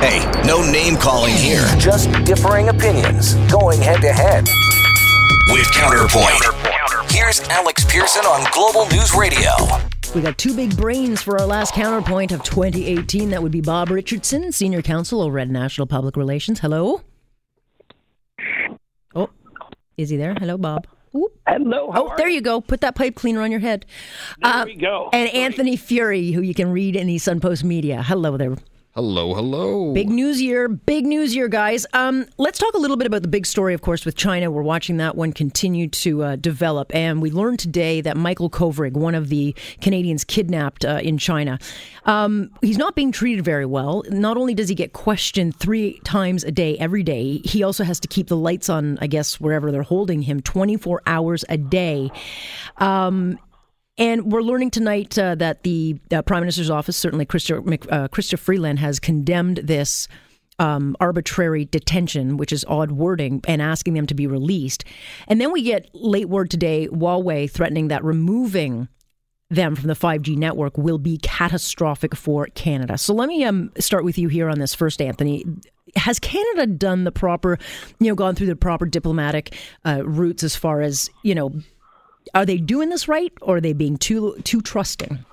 Hey, no name calling here. Just differing opinions going head to head. With Counterpoint. Here's Alex Pearson on Global News Radio. We got two big brains for our last counterpoint of 2018. That would be Bob Richardson, Senior Counsel over at National Public Relations. Hello. Oh, is he there? Hello, Bob. Ooh. Hello. oh, there you go. Put that pipe cleaner on your head. There uh, we go. And Sorry. Anthony Furey, who you can read in the Sun Post Media. Hello there. Hello, hello. Big news year, big news year, guys. Um, let's talk a little bit about the big story, of course, with China. We're watching that one continue to uh, develop. And we learned today that Michael Kovrig, one of the Canadians kidnapped uh, in China, um, he's not being treated very well. Not only does he get questioned three times a day, every day, he also has to keep the lights on, I guess, wherever they're holding him 24 hours a day. Um, and we're learning tonight uh, that the uh, Prime Minister's office, certainly uh, Chrystia Freeland, has condemned this um, arbitrary detention, which is odd wording, and asking them to be released. And then we get late word today Huawei threatening that removing them from the 5G network will be catastrophic for Canada. So let me um, start with you here on this first, Anthony. Has Canada done the proper, you know, gone through the proper diplomatic uh, routes as far as, you know, are they doing this right or are they being too too trusting?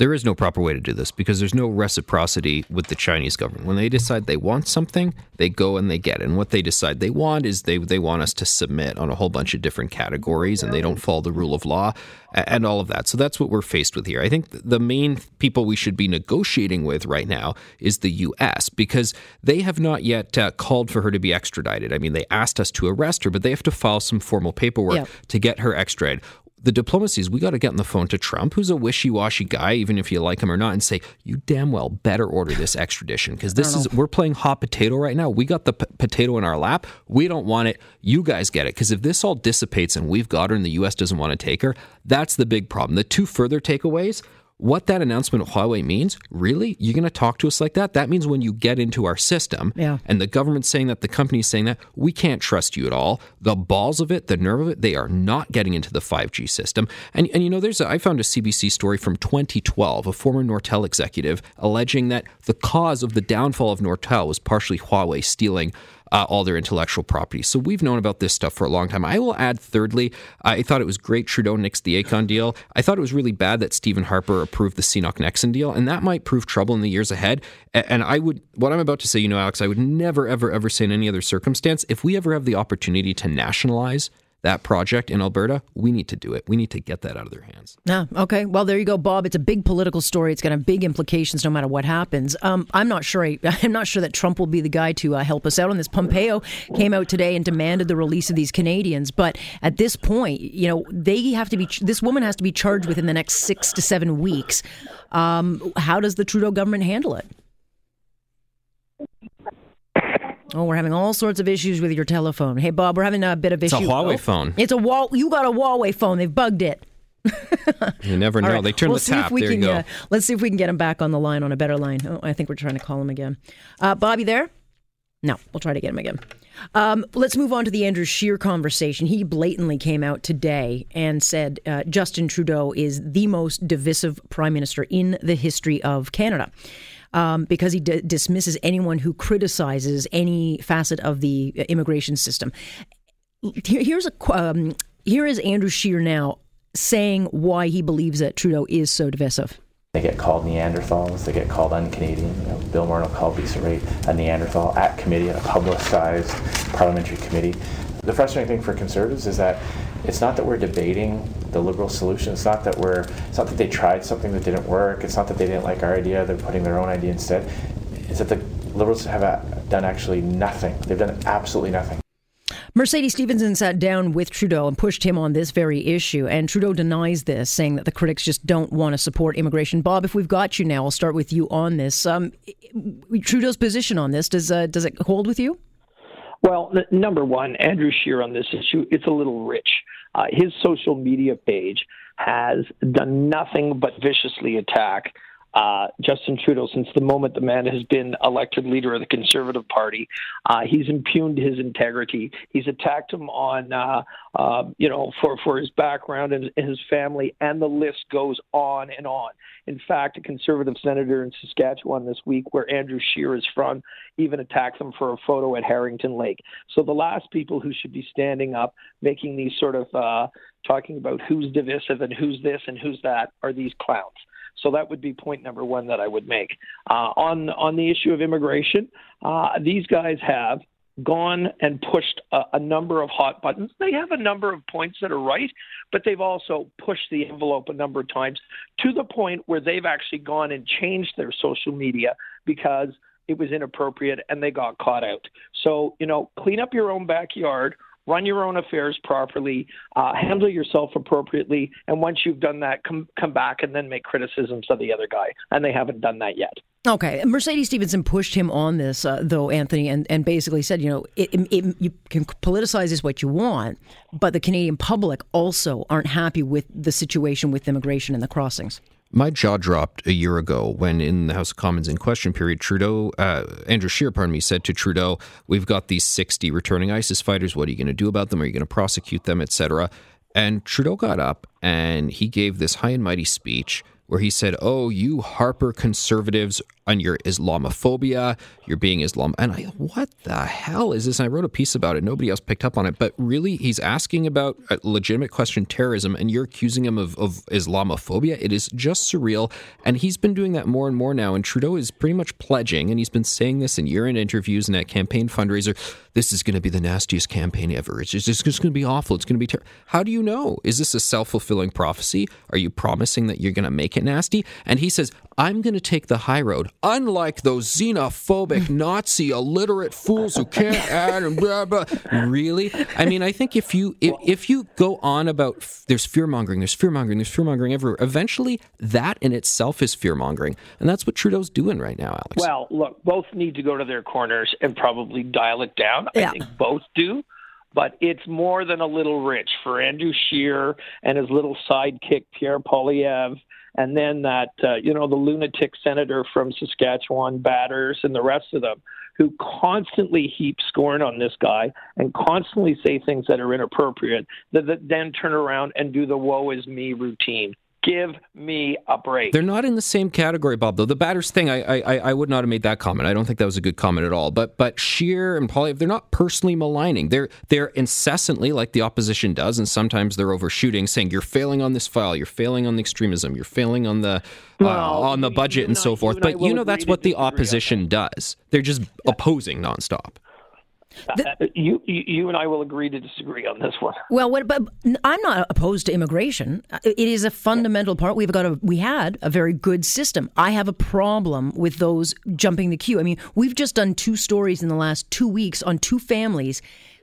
There is no proper way to do this because there's no reciprocity with the Chinese government. When they decide they want something, they go and they get it. And what they decide they want is they, they want us to submit on a whole bunch of different categories and they don't follow the rule of law and all of that. So that's what we're faced with here. I think the main people we should be negotiating with right now is the U.S. because they have not yet uh, called for her to be extradited. I mean, they asked us to arrest her, but they have to file some formal paperwork to get her extradited the diplomacy is we got to get on the phone to Trump, who's a wishy washy guy, even if you like him or not, and say, you damn well better order this extradition because this is, we're playing hot potato right now. We got the p- potato in our lap. We don't want it. You guys get it. Because if this all dissipates and we've got her and the U.S. doesn't want to take her, that's the big problem. The two further takeaways what that announcement of Huawei means, really? You're going to talk to us like that? That means when you get into our system yeah. and the government's saying that, the company's saying that, we can't trust you at all. The balls of it, the nerve of it, they are not getting into the 5G system. And, and you know, there's a, I found a CBC story from 2012, a former Nortel executive alleging that the cause of the downfall of Nortel was partially Huawei stealing uh, all their intellectual property. So we've known about this stuff for a long time. I will add, thirdly, I thought it was great Trudeau nixed the Aecon deal. I thought it was really bad that Stephen Harper approved the CNOOC Nexen deal, and that might prove trouble in the years ahead. And I would, what I'm about to say, you know, Alex, I would never, ever, ever say in any other circumstance, if we ever have the opportunity to nationalize that project in Alberta, we need to do it. We need to get that out of their hands. Yeah. Okay. Well, there you go, Bob. It's a big political story. It's going to have big implications no matter what happens. Um, I'm not sure. I, am not sure that Trump will be the guy to uh, help us out on this. Pompeo came out today and demanded the release of these Canadians, but at this point, you know, they have to be. This woman has to be charged within the next six to seven weeks. Um, how does the Trudeau government handle it? Oh, we're having all sorts of issues with your telephone. Hey, Bob, we're having a bit of issue. It's a Huawei oh, phone. It's a wall. You got a Huawei phone. They've bugged it. you never know. Right. They turn we'll the tap. there can, you go. Uh, let's see if we can get him back on the line on a better line. Oh, I think we're trying to call him again. Uh, Bobby, there? No, we'll try to get him again. Um, let's move on to the Andrew Scheer conversation. He blatantly came out today and said uh, Justin Trudeau is the most divisive prime minister in the history of Canada um, because he d- dismisses anyone who criticizes any facet of the immigration system. Here's a um, here is Andrew Scheer now saying why he believes that Trudeau is so divisive. They get called Neanderthals. They get called un-Canadian. You know, Bill Morneau called Lisa Raitt a Neanderthal at committee, at a publicized parliamentary committee. The frustrating thing for conservatives is that it's not that we're debating the liberal solution. It's not that we're. It's not that they tried something that didn't work. It's not that they didn't like our idea. They're putting their own idea instead. It's that the liberals have done actually nothing. They've done absolutely nothing. Mercedes Stephenson sat down with Trudeau and pushed him on this very issue, and Trudeau denies this, saying that the critics just don't want to support immigration. Bob, if we've got you now, I'll start with you on this. Um, Trudeau's position on this does uh, does it hold with you? Well, number one, Andrew Scheer on this issue, it's a little rich. Uh, his social media page has done nothing but viciously attack uh, Justin Trudeau since the moment the man has been elected leader of the Conservative Party. Uh, he's impugned his integrity. He's attacked him on, uh, uh, you know, for, for his background and his family, and the list goes on and on. In fact, a Conservative senator in Saskatchewan this week, where Andrew Scheer is from, even attacked him for a photo at Harrington Lake. So the last people who should be standing up, making these sort of uh, talking about who's divisive and who's this and who's that are these clowns. So that would be point number one that I would make. Uh, on on the issue of immigration, uh, these guys have gone and pushed a, a, number of hot buttons. They have a number of points that are right, but they've also pushed the envelope a number of times to the point where they've actually gone and changed their social media because it was inappropriate and they got caught out. So, you know, clean up your own backyard run your own affairs properly, uh, handle yourself appropriately, and once you've done that, come come back and then make criticisms of the other guy. And they haven't done that yet. Okay, Mercedes Stephenson pushed him on this, uh, though, Anthony, and, and basically said, you know, it, it, you can politicize this what you want, but the Canadian public also aren't happy with the situation with immigration and the crossings. My jaw dropped a year ago when, in the House of Commons in question period, Trudeau, uh, Andrew Scheer, pardon me, said to Trudeau, "We've got these sixty returning ISIS fighters. What are you going to do about them? Are you going to prosecute them, etc." And Trudeau got up and he gave this high and mighty speech where he said, "Oh, you Harper conservatives on your Islamophobia, you're being Islam. And I, what the hell is this? And I wrote a piece about it. Nobody else picked up on it. But really, he's asking about a legitimate question, terrorism, and you're accusing him of, of Islamophobia. It is just surreal. And he's been doing that more and more now. And Trudeau is pretty much pledging, and he's been saying this in year end interviews and at campaign fundraiser this is going to be the nastiest campaign ever. It's just, it's just going to be awful. It's going to be terrible. How do you know? Is this a self fulfilling prophecy? Are you promising that you're going to make it nasty? And he says, I'm going to take the high road. Unlike those xenophobic, Nazi, illiterate fools who can't add and blah blah. Really? I mean, I think if you if, if you go on about there's fear mongering, there's fear mongering, there's fear mongering everywhere. Eventually, that in itself is fear mongering, and that's what Trudeau's doing right now, Alex. Well, look, both need to go to their corners and probably dial it down. Yeah. I think both do but it's more than a little rich for Andrew Scheer and his little sidekick Pierre Poilievre and then that uh, you know the lunatic senator from Saskatchewan Batters and the rest of them who constantly heap scorn on this guy and constantly say things that are inappropriate that, that then turn around and do the woe is me routine Give me a break. They're not in the same category, Bob. Though the batters thing, I, I I would not have made that comment. I don't think that was a good comment at all. But but Scheer and Polly, they're not personally maligning. They're they're incessantly, like the opposition does, and sometimes they're overshooting, saying you're failing on this file, you're failing on the extremism, you're failing on the uh, well, on the budget and, and so forth. but you know that's what the opposition does. They're just yeah. opposing nonstop. The, uh, you, you and I will agree to disagree on this one. Well, what, but I'm not opposed to immigration. Uh, it is a fundamental part. We've got a we had a very good system. I have a problem with those jumping the queue. I mean, we've just done two stories in the last two weeks on two families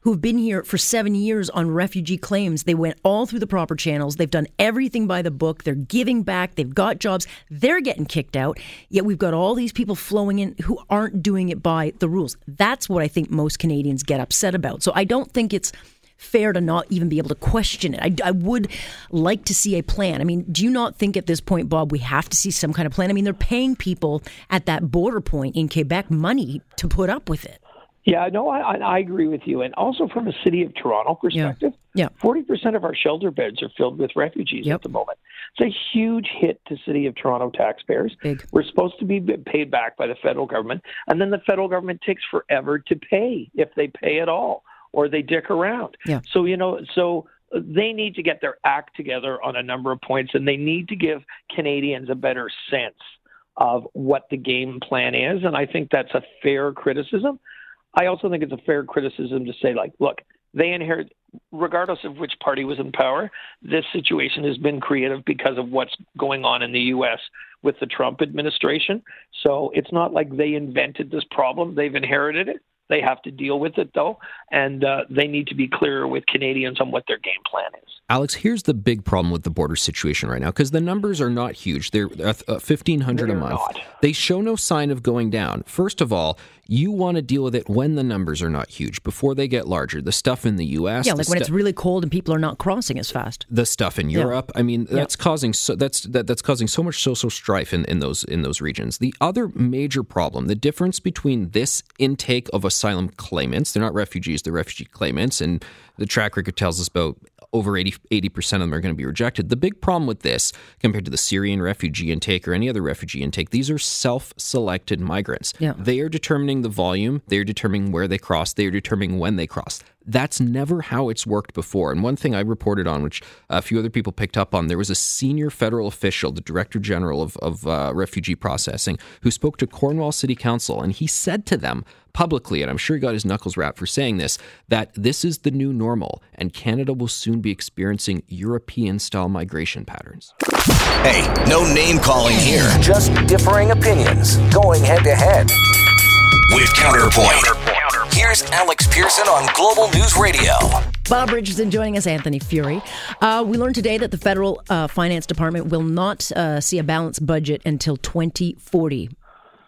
who've been here for seven years on refugee claims. They went all through the proper channels. They've done everything by the book. They're giving back. They've got jobs. They're getting kicked out. Yet we've got all these people flowing in who aren't doing it by the rules. That's what I think most Canadians get upset about. So I don't think it's fair to not even be able to question it. I, I, would like to see a plan. I mean, do you not think at this point, Bob, we have to see some kind of plan? I mean, they're paying people at that border point in Quebec money to put up with it. Yeah, no, I, I agree with you. And also from a city of Toronto perspective, yeah. Forty percent of our shelter beds are filled with refugees yep. at the moment. It's a huge hit to city of Toronto taxpayers. Big. We're supposed to be paid back by the federal government, and then the federal government takes forever to pay if they pay at all, or they dick around. Yeah. So you know, so they need to get their act together on a number of points, and they need to give Canadians a better sense of what the game plan is. And I think that's a fair criticism. I also think it's a fair criticism to say, like, look, they inherit, regardless of which party was in power, this situation has been creative because of what's going on in the U.S. with the Trump administration. So it's not like they invented this problem, they've inherited it. They have to deal with it, though, and uh, they need to be clearer with Canadians on what their game plan is. Alex, here's the big problem with the border situation right now because the numbers are not huge. They're uh, 1,500 a month. Not. They show no sign of going down. First of all, you want to deal with it when the numbers are not huge, before they get larger. The stuff in the U.S., yeah, like the when it's really cold and people are not crossing as fast. the stuff in Europe. I mean, that's causing so that's that, that's causing so much social strife in, in those in those regions. The other major problem, the difference between this intake of asylum claimants, they're not refugees, they're refugee claimants, and the track record tells us about over 80 percent of them are going to be rejected. The big problem with this, compared to the Syrian refugee intake or any other refugee intake, these are self-selected migrants. Yeah. They are determining the volume, they are determining where they cross, they are determining when they cross. That's never how it's worked before. And one thing I reported on, which a few other people picked up on, there was a senior federal official, the director general of, of uh, refugee processing, who spoke to Cornwall City Council, and he said to them publicly, and I'm sure he got his knuckles wrapped for saying this, that this is the new normal, and Canada will soon be experiencing European style migration patterns. Hey, no name calling here. Just differing opinions going head to head. With Counterpoint. Here's Alex Pearson on Global News Radio. Bob Bridges Richardson joining us, Anthony Furey. Uh, we learned today that the federal uh, finance department will not uh, see a balanced budget until 2040.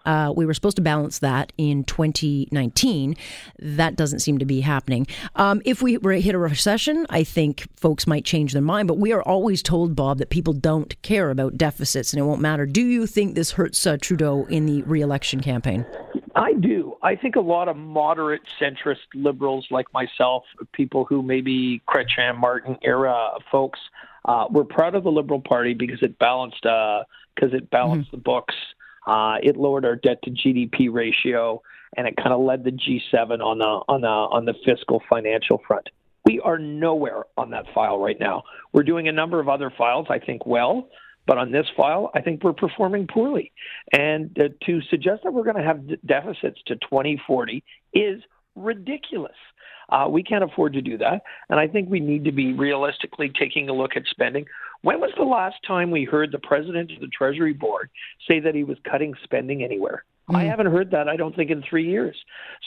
Uh, we were supposed to balance that in 2019. That doesn't seem to be happening. Um, if we hit a recession, I think folks might change their mind. But we are always told, Bob, that people don't care about deficits and it won't matter. Do you think this hurts uh, Trudeau in the re-election campaign? I do. I think a lot of moderate centrist liberals like myself, people who maybe Chrétien Martin era folks, uh, were proud of the Liberal Party because it balanced because it balanced the books. Uh, it lowered our debt to GDP ratio, and it kind of led the G7 on the on the on the fiscal financial front. We are nowhere on that file right now. We're doing a number of other files, I think, well, but on this file, I think we're performing poorly. And uh, to suggest that we're going to have d- deficits to 2040 is ridiculous. Uh, we can't afford to do that. And I think we need to be realistically taking a look at spending. When was the last time we heard the president of the Treasury Board say that he was cutting spending anywhere? I mm. haven't heard that, I don't think, in three years.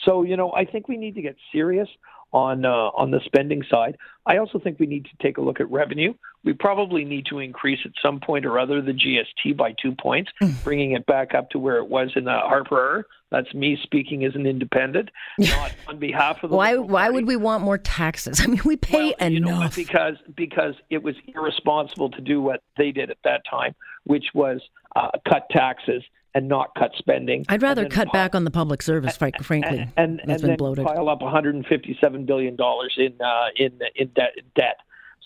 So, you know, I think we need to get serious on uh, on the spending side. I also think we need to take a look at revenue. We probably need to increase at some point or other the GST by two points, bringing it back up to where it was in the Harper. era. That's me speaking as an independent, not on behalf of the. Why? Why would we want more taxes? I mean, we pay Well, you know enough. Because because it was irresponsible to do what they did at that time, which was uh, cut taxes and not cut spending. I'd rather cut pile- back on the public service, fr- frankly. and and, That's and been bloated. pile up 157 billion dollars in uh, in in debt, debt.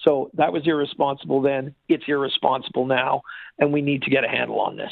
So that was irresponsible then. It's irresponsible now, and we need to get a handle on this.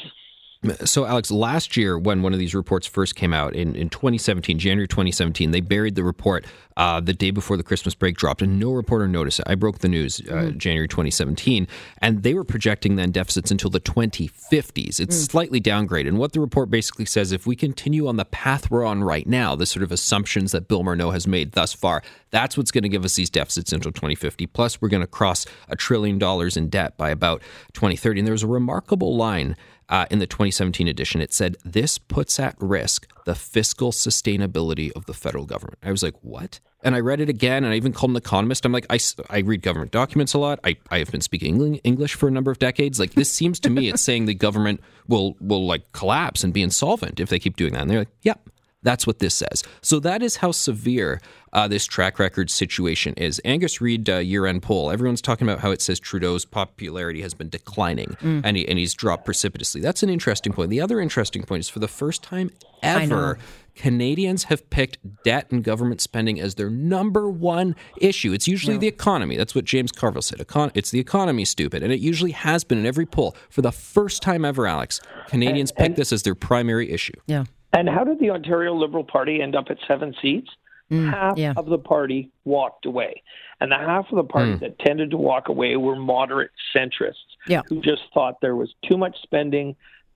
So, Alex, last year when one of these reports first came out in, in 2017, January 2017, they buried the report uh, the day before the Christmas break dropped, and no reporter noticed it. I broke the news uh, January 2017, and they were projecting then deficits until the 2050s. It's slightly downgraded. And what the report basically says if we continue on the path we're on right now, the sort of assumptions that Bill Morneau has made thus far, that's what's going to give us these deficits until 2050. Plus, we're going to cross a trillion dollars in debt by about 2030. And there was a remarkable line uh, in the 2017 edition. It said, This puts at risk the fiscal sustainability of the federal government. I was like, What? And I read it again, and I even called an economist. I'm like, I, I read government documents a lot. I, I have been speaking English for a number of decades. Like, this seems to me, it's saying the government will, will like collapse and be insolvent if they keep doing that. And they're like, Yep. That's what this says. So that is how severe uh, this track record situation is. Angus Reid uh, year-end poll. Everyone's talking about how it says Trudeau's popularity has been declining, and he, and he's dropped precipitously. That's an interesting point. The other interesting point is for the first time ever. Canadians have picked debt and government spending as their number one issue. It's usually the economy. That's what James Carville said. Econ- it's the economy, stupid. And it usually has been in every poll. For the first time ever, Alex, Canadians pick this as their primary issue. yeah. And how did the Ontario Liberal Party end up at seven seats? half yeah. of the party walked away. And the half of the party that tended to walk away were moderate centrists Yeah. who just thought there was too much spending,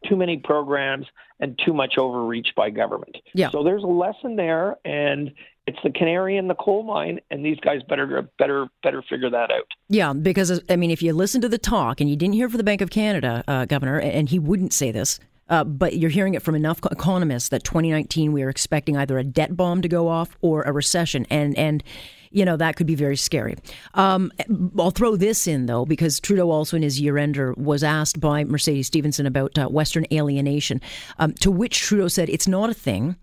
too many programs, and too much overreach by government. Yeah. So there's a lesson there, and it's the canary in the coal mine, and these guys better better better figure that out. Yeah, because I mean, if you listen to the talk and you didn't hear from the Bank of Canada uh, governor, and he wouldn't say this, Uh, but you're hearing it from enough economists that 2019 we are expecting either a debt bomb to go off or a recession, and and you know that could be very scary. Um, I'll throw this in though because Trudeau also in his year ender was asked by Mercedes Stephenson about uh, Western alienation, um, to which Trudeau said it's not a thing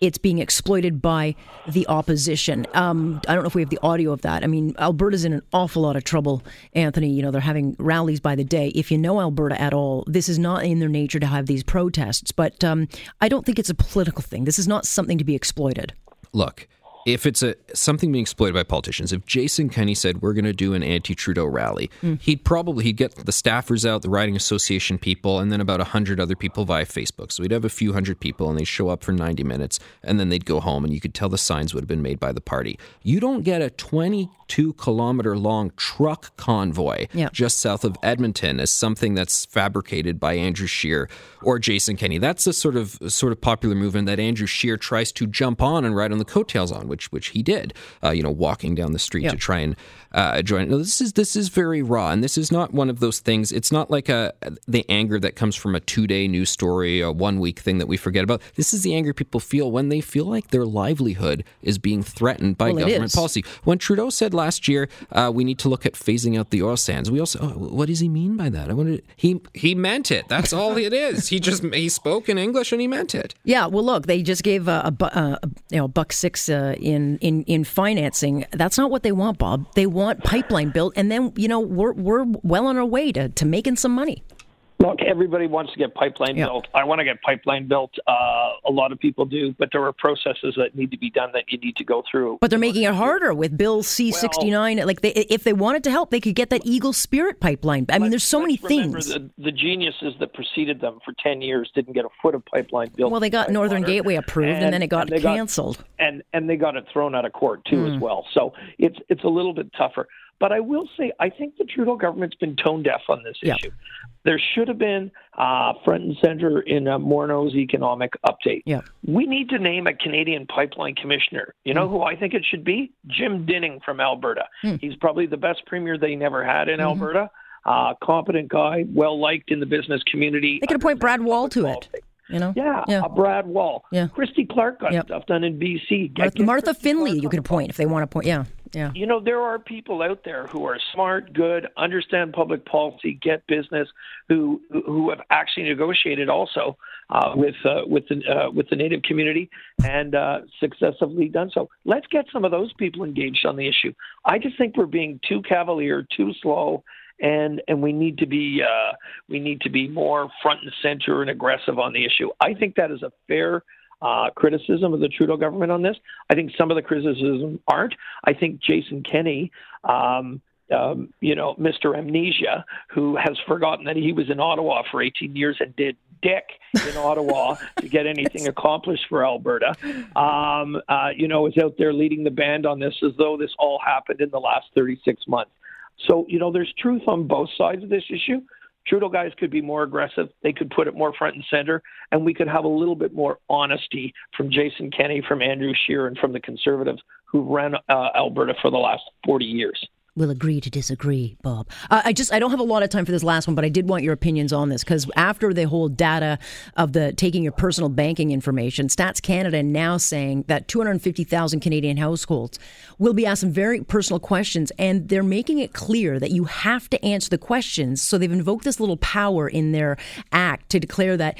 it's being exploited by the opposition. Um, I don't know if we have the audio of that. I mean, Alberta's in an awful lot of trouble, Anthony. You know, they're having rallies by the day. If you know Alberta at all, this is not in their nature to have these protests, but um, I don't think it's a political thing. This is not something to be exploited. Look, if it's a something being exploited by politicians, if Jason Kenney said we're going to do an anti-Trudeau rally, mm. he'd probably he'd get the staffers out, the riding association people, and then about hundred other people via Facebook. So we'd have a few hundred people, and they'd show up for ninety minutes, and then they'd go home, and you could tell the signs would have been made by the party. You don't get a twenty-two kilometer long truck convoy yep. just south of Edmonton as something that's fabricated by Andrew Scheer or Jason Kenney. That's the sort of sort of popular movement that Andrew Scheer tries to jump on and ride on the coattails on which which he did, uh, you know, walking down the street to try and uh, join. No, this is this is very raw, and this is not one of those things. It's not like a the anger that comes from a two day news story, a one week thing that we forget about. This is the anger people feel when they feel like their livelihood is being threatened by well, government policy. When Trudeau said last year, uh, we need to look at phasing out the oil sands, we also, oh, what does he mean by that? I wanted he he meant it. That's all it is. He just he spoke in English and he meant it. Yeah. Well, look, they just gave a, a, a you know buck six uh, in in in financing. That's not what they want, Bob. They want pipeline built, and then you know we're we're well on our way to to making some money. Look, everybody wants to get pipeline Yeah. built. I want to get pipeline built. Uh, a lot of people do, but there are processes that need to be done that you need to go through. But they're making it harder with Bill C sixty nine. Like they, if they wanted to help, they could get that Eagle Spirit pipeline. I mean, there's so many things. The, the geniuses that preceded them for ten years didn't get a foot of pipeline built. Well, they got Northern water. Gateway approved, and, then it got they canceled. and and they got it thrown out of court too Hmm. as well. So it's it's a little bit tougher. But I will say, I think the Trudeau government's been tone deaf on this Yeah. issue. There should have been uh, front and center in uh, Morneau's economic update. Yeah. We need to name a Canadian pipeline commissioner. You know who I think it should be? Jim Dinning from Alberta. He's probably the best premier they never had in Mm-hmm. Alberta. Uh, competent guy, well liked in the business community. They could appoint Brad Wall to it. politics. You know. Yeah, Yeah. a Brad Wall. Yeah. Christy Clark got Yep. stuff done in BC. Martha, Martha Findlay, Clark you could appoint if they want to appoint. Yeah. Yeah. you know there are people out there who are smart good understand public policy get business who who have actually negotiated also uh, with uh, with the uh, with the native community and uh, successfully done so let's get some of those people engaged on the issue i just think we're being too cavalier too slow and and we need to be uh, we need to be more front and center and aggressive on the issue i think that is a fair uh, criticism of the Trudeau government on this. I think some of the criticism aren't. I think Jason Kenney, um, um, you know, Mr. Amnesia, who has forgotten that he was in Ottawa for 18 years and did dick in Ottawa to get anything accomplished for Alberta, um, uh, you know, is out there leading the band on this as though this all happened in the last 36 months. So, you know, there's truth on both sides of this issue. Trudeau guys could be more aggressive. They could put it more front and center, and we could have a little bit more honesty from Jason Kenney, from Andrew Scheer, and from the Conservatives who ran uh, Alberta for the last 40 years. We'll agree to disagree, Bob. Uh, I just I don't have a lot of time for this last one, but I did want your opinions on this because after the whole data of the taking your personal banking information, Stats Canada now saying that 250,000 Canadian households will be asked some very personal questions, and they're making it clear that you have to answer the questions. So they've invoked this little power in their act to declare that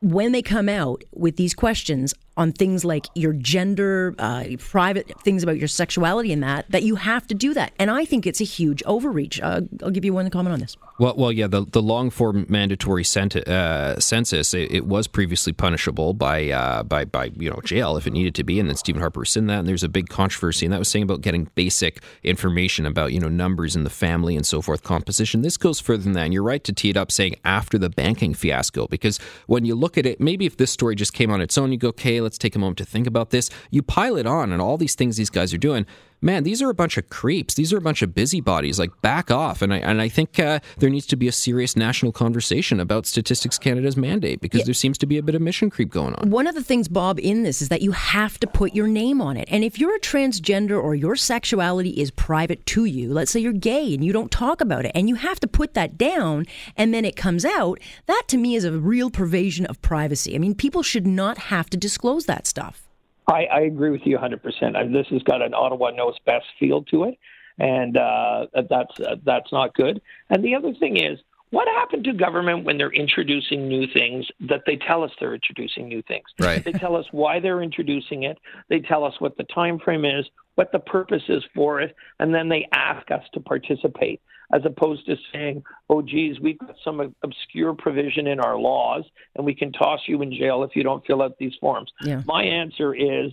when they come out with these questions on things like your gender, uh, private things about your sexuality, and that, that you have to do that. And I think it's a huge overreach. Uh, I'll give you one comment on this. Well, well, yeah. The the long form mandatory uh, census it, it was previously punishable by uh, by by you know jail if it needed to be, and then Stephen Harper rescinded that, and there's a big controversy, and that was saying about getting basic information about you know numbers in the family and so forth, composition. This goes further than that, and you're right to tee it up saying after the banking fiasco, because when you look at it, maybe if this story just came on its own, you go, okay, let's take a moment to think about this. You pile it on, and all these things these guys are doing man, these are a bunch of creeps. These are a bunch of busybodies. Like, back off. And I and I think uh, there needs to be a serious national conversation about Statistics Canada's mandate because yeah. there seems to be a bit of mission creep going on. One of the things, Bob, in this is that you have to put your name on it. And if you're a transgender or your sexuality is private to you, let's say you're gay and you don't talk about it, and you have to put that down, and then it comes out. That to me is a real pervasion of privacy. I mean, people should not have to disclose that stuff. I, I agree with you 100%. this has got an Ottawa knows best feel to it, and uh, that's uh, that's not good. And the other thing is, what happened to government when they're introducing new things that they tell us they're introducing new things? Right. They tell us why they're introducing it. They tell us what the time frame is, what the purpose is for it, and then they ask us to participate as opposed to saying, oh, geez, we've got some obscure provision in our laws and we can toss you in jail if you don't fill out these forms. Yeah. My answer is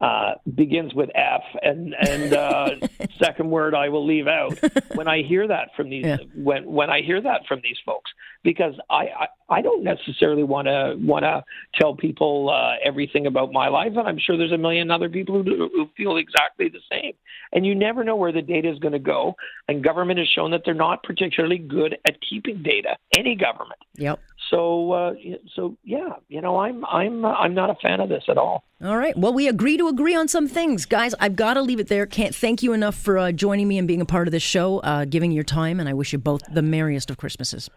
uh, begins with F, and and uh, second word I will leave out when I hear that from these yeah. when when I hear that from these folks because I I, I don't necessarily want to want to tell people uh, everything about my life, and I'm sure there's a million other people who, do, who feel exactly the same. And you never know where the data is going to go, and government has shown that they're not particularly good at keeping data. Any government. Yep. So uh, so yeah, you know I'm I'm I'm not a fan of this at all. All right. Well, we agree to agree on some things, guys. I've got to leave it there. Can't thank you enough for uh, joining me and being a part of this show, uh, giving your time, and I wish you both the merriest of Christmases.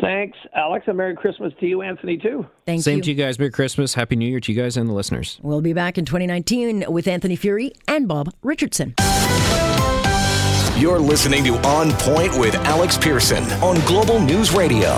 Thanks, Alex, and Merry Christmas to you, Anthony, too. Thank Same you. to you guys. Merry Christmas. Happy New Year to you guys and the listeners. We'll be back in 2019 with Anthony Furey and Bob Richardson. You're listening to On Point with Alex Pearson on Global News Radio.